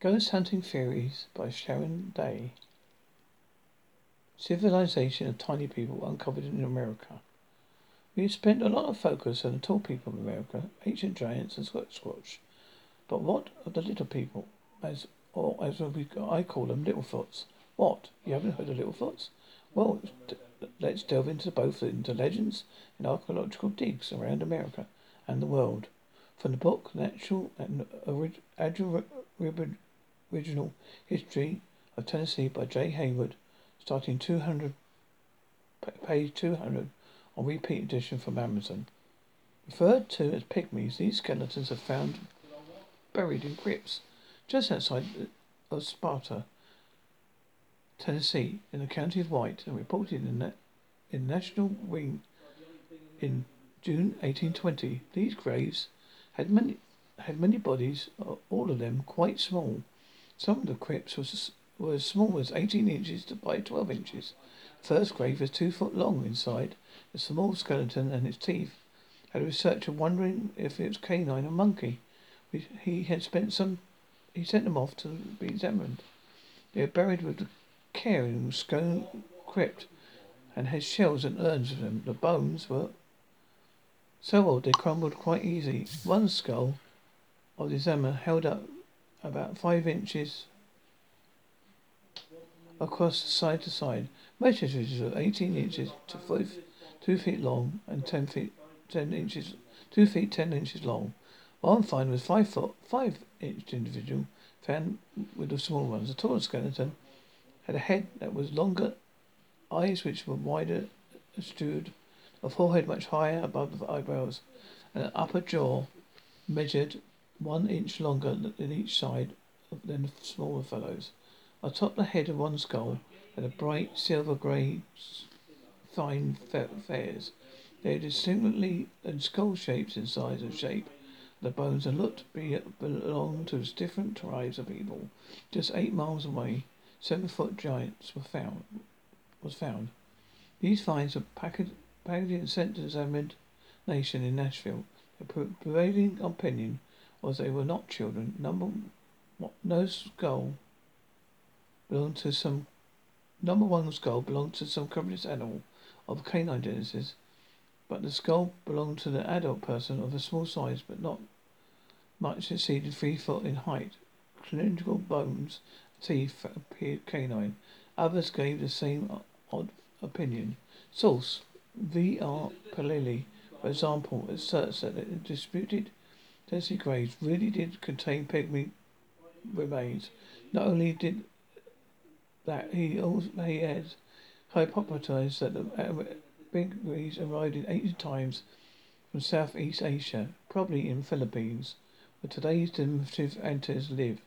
Ghost Hunting Theories by Sharon Day. Civilization of Tiny People Uncovered in America. We have spent a lot of focus on the tall people of America, ancient giants and Sasquatch. But what of the little people, as or as we, I call them, little Littlefoots? What? You haven't heard of little Littlefoots? Well, d- let's delve into both into legends and archaeological digs around America and the world. From the book Natural and Orig- Original History of Tennessee by J. Hayward, starting 200, page 200 on repeat edition from Amazon. Referred to as pygmies, these skeletons are found buried in crypts just outside uh, of Sparta, Tennessee, in the county of White, and reported in the in Nashville Whig in June 1820. These graves had many had many bodies, all of them quite small. Some of the crypts was, were as small as 18 inches by 12 inches. The first grave was two foot long inside, a small skeleton and its teeth. Had a researcher wondering if it was canine or monkey. He had spent some. He sent them off to be examined. They were buried with care in stone crypt, and had shells and urns of them. The bones were so old they crumbled quite easy. One skull of the examiner held up about five inches across side to side. Individuals are 18 inches to five, two feet long and 10 feet, 10 inches, two feet 10 inches long. One find was five foot, five inch individual found with the small ones. The taller skeleton had a head that was longer, eyes which were wider, astute, a forehead much higher above the eyebrows, and an upper jaw measured one inch longer than each side than the smaller fellows. Atop the head of one skull had a bright silver grey fine feathers. They are distinctly and skull shapes in size and shape. The bones are looked to be belong to different tribes of people. Just eight miles away, seven foot giants were found was found. These finds were packaged, packaged and sent to nation in Nashville. The prevailing opinion was they were not children. Number no skull belonged to some number one skull belonged to some carnivorous animal of canine genesis, but the skull belonged to the adult person of a small size but not much exceeded three foot in height. Cylindrical bones, teeth appeared canine. Others gave the same odd opinion. Source V. R. Paley, for example, asserts that the disputed Tennessee graves really did contain pygmy remains. Not only did that, he also he has hypothesized that the uh, pygmies arrived in ancient times from Southeast Asia, probably in Philippines, where today's diminutive antelopes live.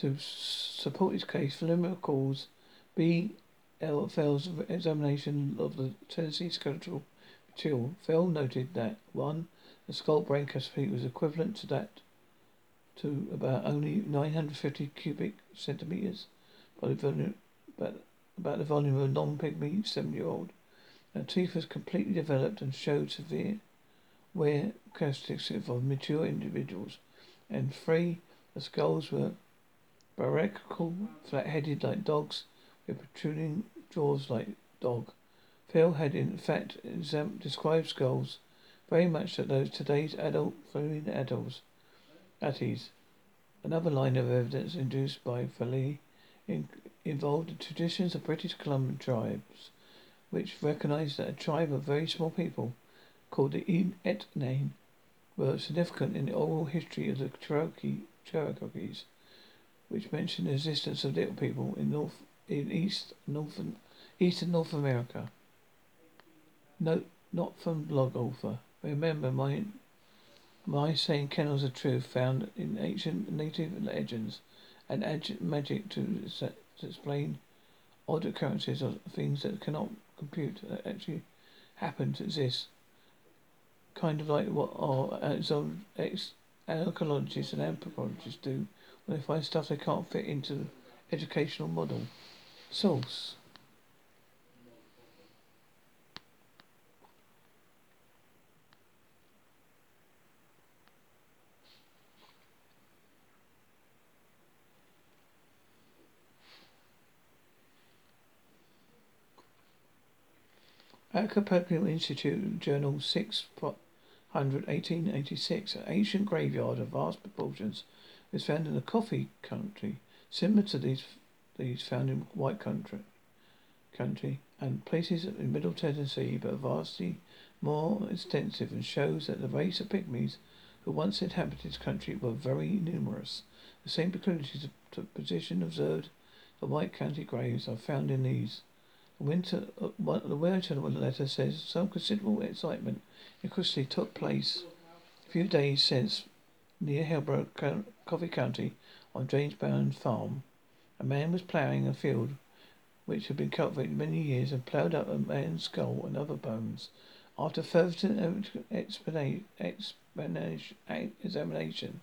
To support his case, Fleming calls B. L. Fell's examination of the Tennessee skeletal material. Fell noted that one the skull brain capacity was equivalent to that to about only 950 cubic centimeters, by volume, about, about the volume of a non-pygmy seven-year-old. The teeth was completely developed and showed severe wear characteristics of mature individuals. And three, the skulls were barracual, flat-headed like dogs, with protruding jaws like dog. Fell had in fact described skulls very much like those today's adult fluid adults. Atties. Another line of evidence induced by Foley in, involved the traditions of British Columbian tribes, which recognized that a tribe of very small people, called the Etnane, were significant in the oral history of the Cherokee, Cherokees, which mentioned the existence of little people in North in East Northern Eastern North America. Note not from blog author. Remember, my my saying kennels of truth found in ancient native legends and magic to, to explain odd occurrences of things that cannot compute that actually happen to exist. Kind of like what our ex archaeologists and anthropologists do when they find stuff they can't fit into the educational model. Source. Acapulco Institute Journal 600 1886. An ancient graveyard of vast proportions is found in the coffee country, similar to these these found in white country country and places in middle Tennessee, but vastly more extensive and shows that the race of pygmies who once inhabited this country were very numerous. The same peculiarities of position observed the White County graves are found in these. The winter, uh, the winter letter says some considerable excitement in Chrisley took place a few days since near Hillsborough, Coffee County, on James Brown's farm. A man was ploughing a field which had been cultivated many years and ploughed up a man's skull and other bones. After further examination,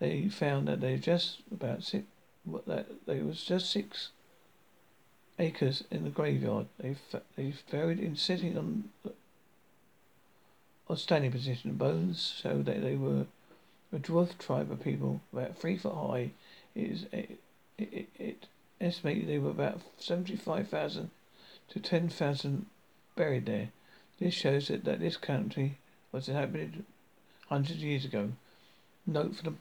they found that they just about six, that they was just six acres in the graveyard. They they buried in sitting on or standing position. Bones show that they were a dwarf tribe of people about three foot high. It is it, it, it estimated they were about seventy five thousand to ten thousand buried there. This shows that, that this country was inhabited hundreds of years ago. Note for the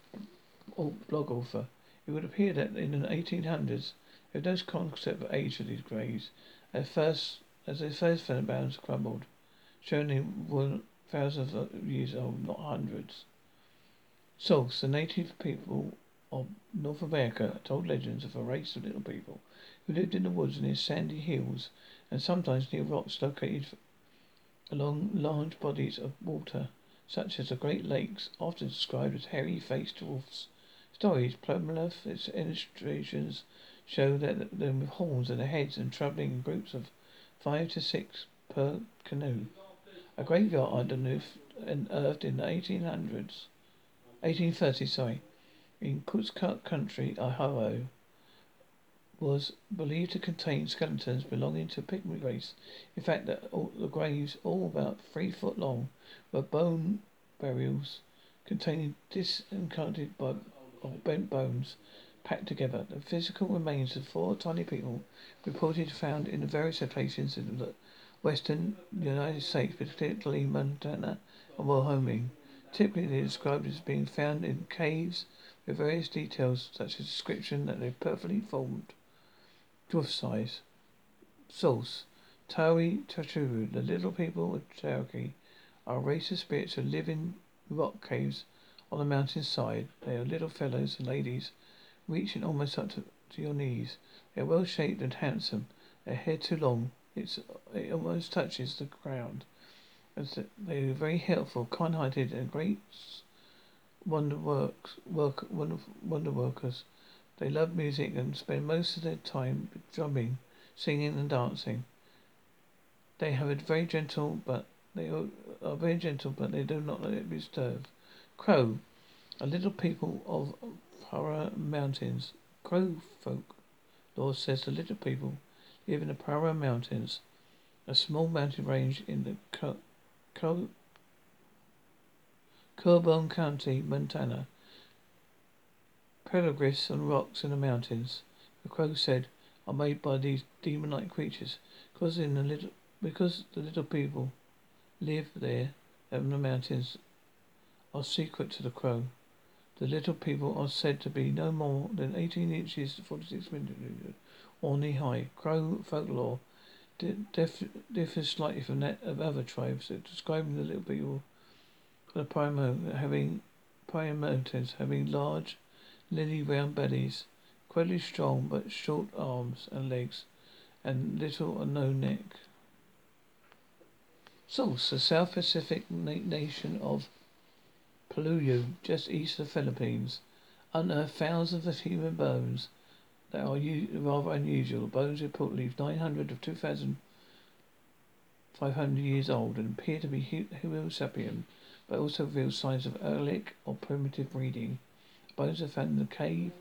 blog author. It would appear that in the 1800s, was no concept of age for these graves. At first, as their first bounds crumbled, showing they were thousands of years old, not hundreds. Source: The native people of North America told legends of a race of little people who lived in the woods near sandy hills and sometimes near rocks located along large bodies of water, such as the Great Lakes, often described as hairy-faced dwarfs. Stories, its illustrations show that them with horns on their heads and travelling in groups of five to six per canoe. A graveyard underneath unearthed in the 1800s, 1830s, sorry, in Coshocton Country, Ohio, was believed to contain skeletons belonging to a pygmy race. In fact, the, all, the graves, all about three foot long, were bone burials containing disenchanted by, bent bones packed together. The physical remains of four tiny people reported found in various locations in the western United States, particularly Montana and Wyoming. Typically, they are described as being found in caves with various details, such as description that they're perfectly formed dwarf size. Source Tawi Tachuru, the little people of Cherokee, are a race of spirits who live in rock caves on the mountain side. They are little fellows and ladies, reaching almost up to, to your knees. They are well shaped and handsome. Their hair too long, it's, it almost touches the ground. They are very helpful, kind-hearted, and great wonder works, work, wonder, wonder workers. They love music and spend most of their time drumming, singing and dancing. They have a very gentle, but they are, are very gentle, but they do not let it be disturbed. Crow, a little people of Pryor Mountains. Crow folk, Lord says the little people live in the Pryor Mountains, a small mountain range in the Carbon County, Montana pedigrees and rocks in the mountains. The crow said, are made by these demon-like creatures, because in the little, because the little people live there in the mountains are secret to the crow. The little people are said to be no more than 18 inches, 46 millimeters, or knee high. Crow folklore differs slightly from that of other tribes, describing the little people, the Primo having Primotes having large lily round bellies, incredibly strong but short arms and legs, and little or no neck. Source: the South Pacific na- nation of Palau, just east of the Philippines, unearthed thousands of human bones that are u- rather unusual. Bones reportedly 900 of 2,500 years old and appear to be Homo sapien, but also reveal signs of early or primitive breeding. Bones are found in the cave.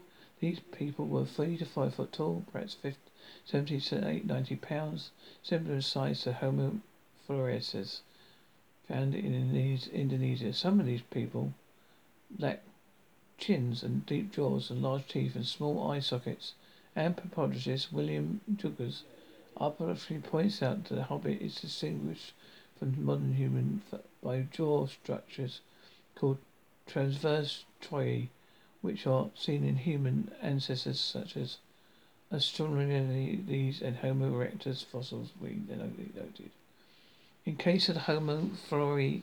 These people were three to five foot tall, perhaps 50, 70 to 80, 90 pounds, similar in size to Homo florensis, found in Indonesia. Some of these people lack chins and deep jaws and large teeth and small eye sockets. Anthropologist William Jungers Arbitrary points out that the hobbit is distinguished from modern human by jaw structures called transverse tori, which are seen in human ancestors such as Australopithecus and Homo erectus fossils, we noted. In case of the Homo florey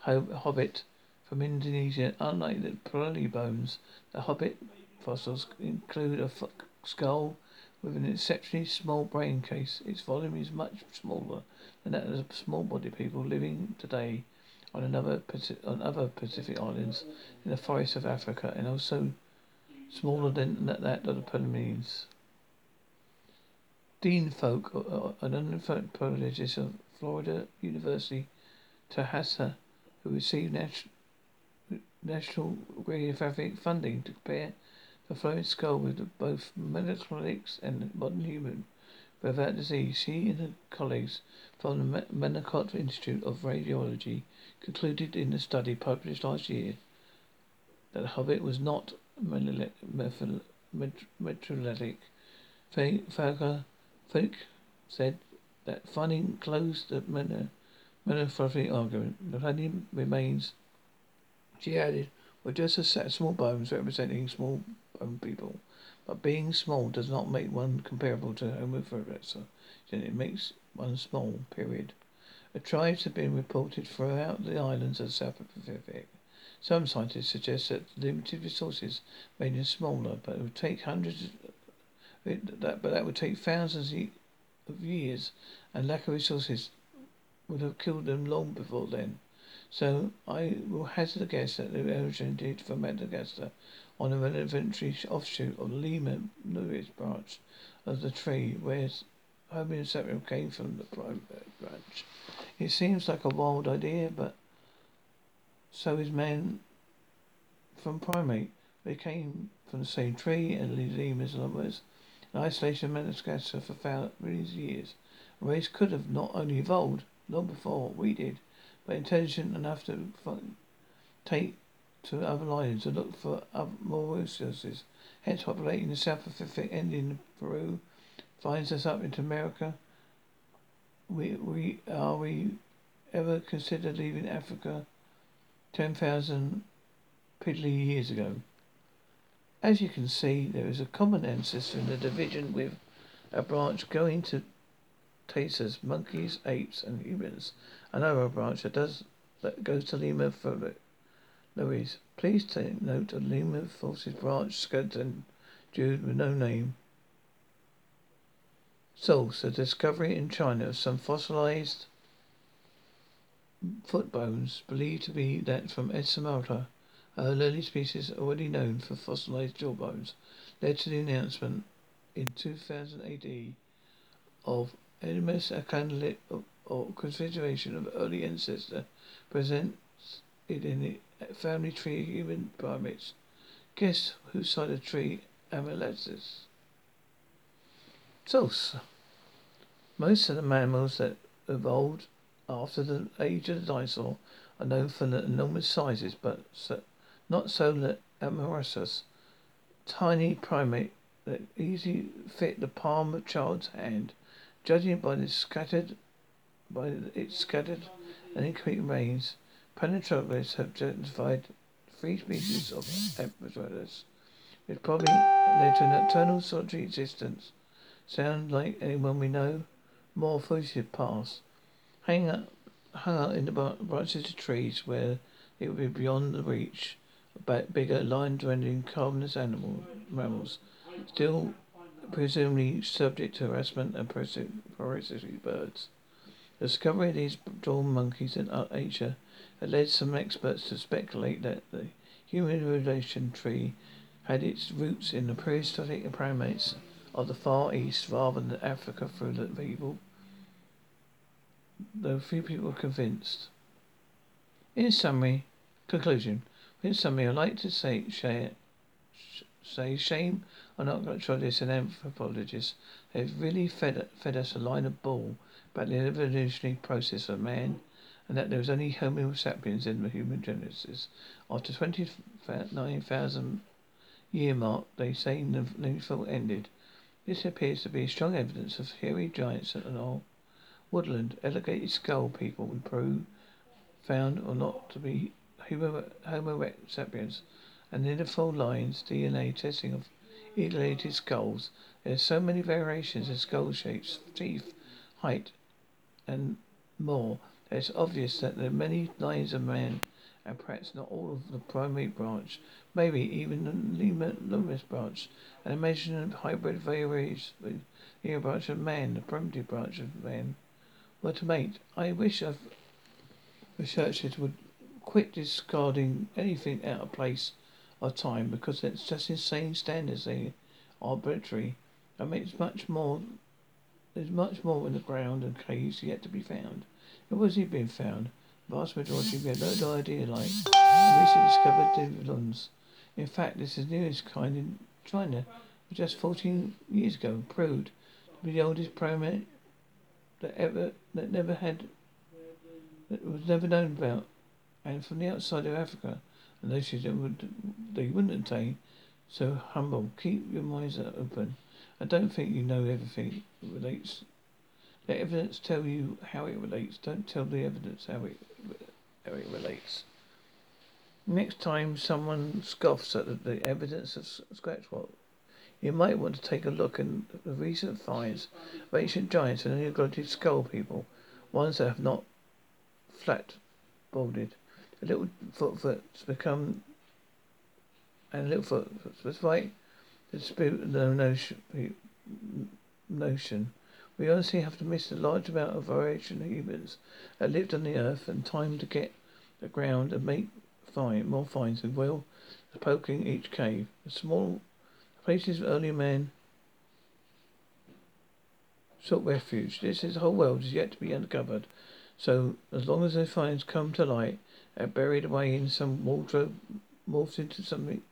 hobbit from Indonesia, unlike the pearly bones, the hobbit fossils include a skull with an exceptionally small brain case. Its volume is much smaller than that of small-bodied people living today on another on other Pacific islands in the forests of Africa, and also smaller than that of the Palemies. Dean Falk, an anthropologist of Florida University, Tallahassee, who received national National Geographic funding to compare the Florida skull with both Menocotics and modern human without disease. She and her colleagues from the Mallinckrodt Institute of Radiology concluded in a study published last year that hobbit was not metrolytic. Falker Falk said that finding closed the monophyletic argument. The planning remains, she added, were just a set of small bones representing small bone people. But being small does not make one comparable to Homo erectus. It makes one small, period. The tribes have been reported throughout the islands of the South Pacific. Some scientists suggest that limited resources made them smaller, but it would take hundreds. Of, that, but that would take thousands of years, and lack of resources would have killed them long before then. So I will hazard a guess that they originated from Madagascar on a rudimentary offshoot of the Lemur Lewis branch of the tree, where Homo sapiens came from the prime uh, branch. It seems like a wild idea, but so is man from primate. They came from the same tree and lemurs lovers. In isolation of Madagascar for thousands of years. A race could have not only evolved long before we did, but intelligent enough to take to other islands and look for more resources. Hence, populating the South Pacific, ending in Peru, finds us up into America. We we are we ever considered leaving Africa ten thousand piddly years ago? As you can see, there is a common ancestor in the division with a branch going to tarsiers, monkeys, apes, and humans. Another branch that does that goes to lemur for Louise. Please take note of lemur forces branch skeleton Jude with no name. Source: The discovery in China of some fossilized foot bones believed to be that from Esmeralda, early species already known for fossilized jawbones, led to the announcement in 2000 AD of Edemus acanthid or configuration of early ancestor presents it in the family tree of human primates. Guess whose side of the tree Amylaxis? Source. Most of the mammals that evolved after the age of the dinosaur are known for their enormous sizes, but not so the Amylosaurus, tiny primate that easily fit the palm of a child's hand. Judging by the scattered by its scattered and incomplete remains, paleontologists have identified three species of Amylosaurus, which probably led to an eternal solitary existence. Sound like anyone we know? More fugitive past. Hang up, hung out in the branches of trees where it would be beyond the reach of bigger, lion-dwelling, carnivorous animal, mammals, still presumably subject to harassment and parasitic birds. The discovery of these dawn monkeys in Asia had led some experts to speculate that the human relation tree had its roots in the prehistoric primates of the Far East rather than Africa through the people, though few people are convinced. In summary, conclusion. In summary, I'd like to say, share, say shame on archaeologists and anthropologists. They've really fed, fed us a line of bull about the evolutionary process of man and that there was only Homo sapiens in the human genesis. After 29,000 year mark, they say the Neanderthal ended. This appears to be strong evidence of hairy giants at all. Woodland, elongated skull people in Peru found or not to be Homo, sapiens and Neanderthal lines DNA testing of elongated skulls. There are so many variations in skull shapes, teeth, height, and more it's obvious that there are many lines of man and perhaps not all of the primary branch, maybe even the luminous branch, and imagine hybrid varieties with the branch of man, the primitive branch of man, were to mate. I wish I've researchers would quit discarding anything out of place or time because it's just insane standards they arbitrary. I mean it's much more there's much more in the ground and caves yet to be found. It was he been found? Vast majority we had no idea like recently discovered dividends. In fact, this is the newest kind in China, just 14 years ago, proved to be the oldest primate that ever that never had that was never known about, and from the outside of Africa, who would they wouldn't attain so humble. Keep your minds open. I don't think you know everything that relates. Let evidence tell you how it relates. Don't tell the evidence how it how it relates. Next time someone scoffs at the, evidence of Sasquatch, you might want to take a look at the recent finds of ancient giants and neolithic skull people, ones that have not flat bolded. The little footfoots become and a little footfoots despite the spirit no notion notion. We honestly have to miss a large amount of variation of humans that lived on the earth and time to get the ground and make fine, more finds and will poking each cave. The small places of early men sought refuge. This is the whole world is yet to be uncovered. So as long as those finds come to light, are buried away in some wardrobe, morphed into something,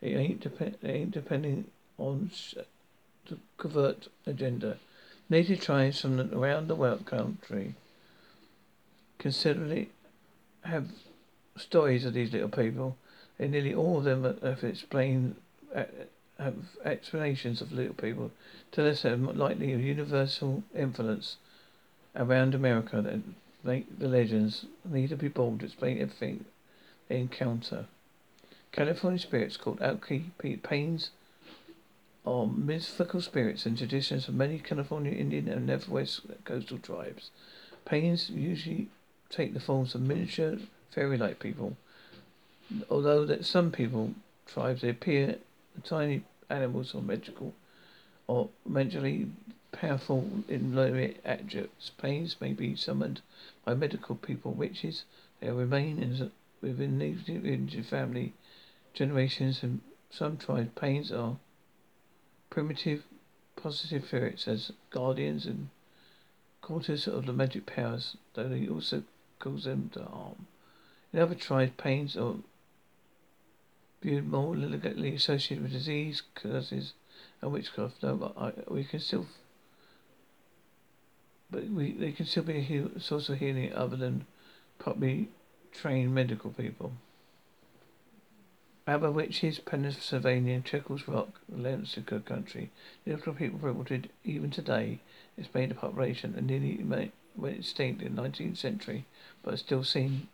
it ain't, dep- it ain't depending on sh- the covert agenda. Native tribes from around the world country considerably have stories of these little people. And nearly all of them have explained uh, have explanations of little people. Tell us have likely a universal influence around America that make the legends need to be bold to explain everything they encounter. California spirits called Alki Pains are mythical spirits and traditions of many California Indian and Northwest coastal tribes. Pains usually take the forms of miniature fairy-like people, although that some people tribes they appear tiny animals or magical or mentally powerful in low attributes. Pains may be summoned by medical people, witches. They remain in, within the family generations, and some tribes pains are primitive positive spirits as guardians and quarters of the magic powers, though they also cause them to harm. In other tribes, pains are viewed more legally associated with disease, curses, and witchcraft. Though we can still, but we they can still be a heal, source of healing other than properly trained medical people. Aberwitches, Pennsylvania, Chickies Rock, Lancaster country. Little people reported even today its made a population and nearly went extinct in the 19th century, but still seen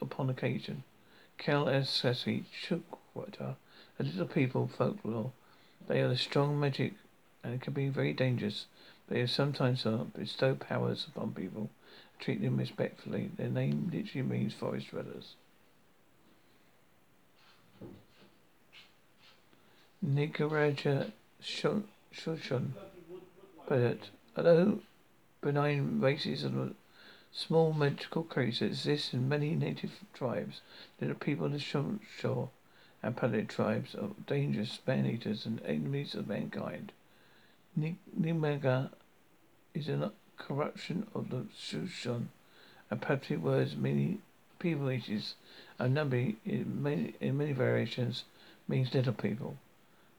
upon occasion. Kel Essetti, Chukwata, a little people folklore. They are the strong magic and can be very dangerous, they sometimes uh, bestow powers upon people, treat them respectfully. Their name literally means forest dwellers. Nicaragua Shoshone. But although benign races of small magical creatures exist in many native tribes, are people in the shore and palette tribes are dangerous man-eaters and enemies of mankind. Nimaga is a corruption of the Shoshone a Patti words meaning people eaters and number in many, in many variations means little people.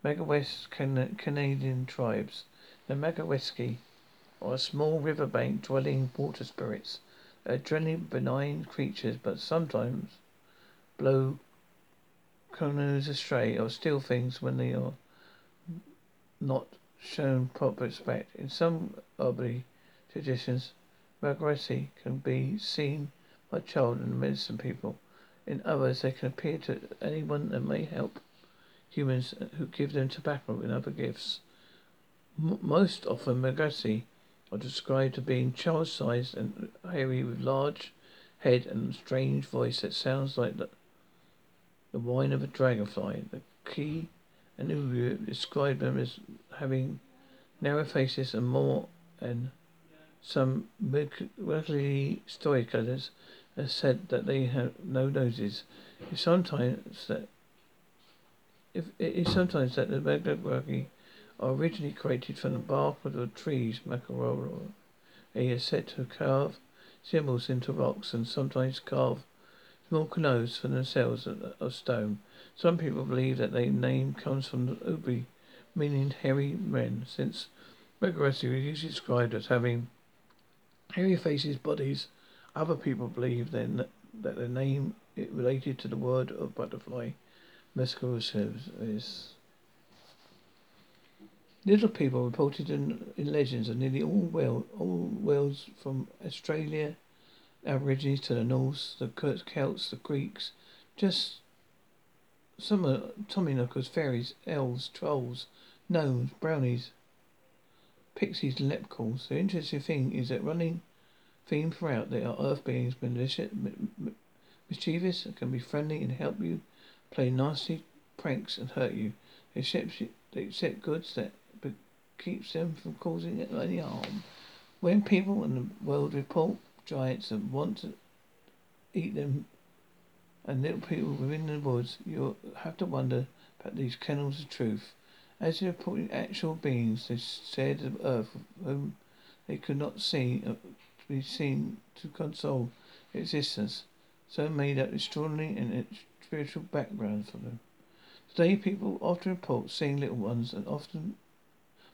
Mega West Canadian tribes. The Magaweski are small riverbank dwelling water spirits. They're generally benign creatures, but sometimes blow canoes astray or steal things when they are not shown proper respect. In some Obli traditions, Magresi can be seen by child and medicine people. In others, they can appear to anyone that may help humans who give them tobacco and other gifts. M- most often, Magresi are described as being child-sized and hairy with large head and strange voice that sounds like the, the whine of a dragonfly. The key and Uru described them as having narrow faces and more and some regularly storytellers have said that they have no noses. It's sometimes that if it is sometimes that the Megawaki are originally created from the bark of the trees. They are said to carve symbols into rocks and sometimes carve small canoes for themselves of stone. Some people believe that their name comes from the Ubi, meaning hairy men, since Megawaki is usually described as having hairy faces, bodies. Other people believe then that, the name is related to the word of butterfly. Mescarosis is Little people reported in, in legends of nearly all world, all worlds from Australia, Aborigines to the Norse, the Celts, the Greeks, just some are Tommyknockers, fairies, elves, trolls, gnomes, brownies, pixies, and leprechauns. The interesting thing is that running theme throughout they are earth beings, malicious, mischievous, can be friendly and help you, play nasty pranks and hurt you. They accept, they accept goods that keeps them from causing any harm. When people in the world report giants and want to eat them and little people within the woods, you'll have to wonder about these kennels of truth. As they reported actual beings, they said of earth whom they could not see uh, be seen to console existence, so made up extraordinary and spiritual background for them. Today people often report seeing little ones and often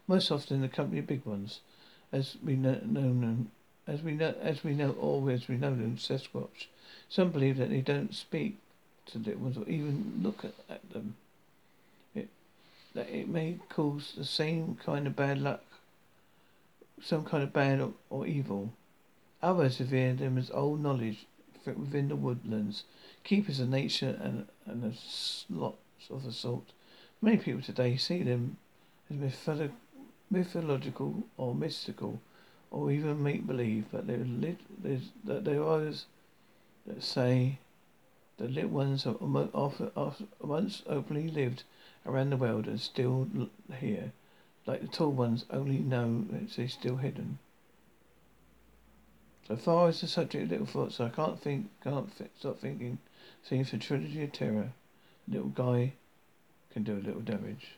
most often in the company of big ones, as we know, know as we know, as we know, or as we know them, Sasquatch. Some believe that they don't speak to little ones or even look at, at them. That it may cause the same kind of bad luck, some kind of bad or, or evil. Others revere them as old knowledge within the woodlands, keepers of nature and, and a lot of the sort. Many people today see them as mythological mythological or mystical or even make believe, but there lit, that there are others that say the little ones often, once openly lived around the world and still here, like the tall ones only know that they're still hidden. So far as the subject of little thoughts, I can't think, can't stop thinking. Seems the trilogy of terror. Little guy can do a little damage.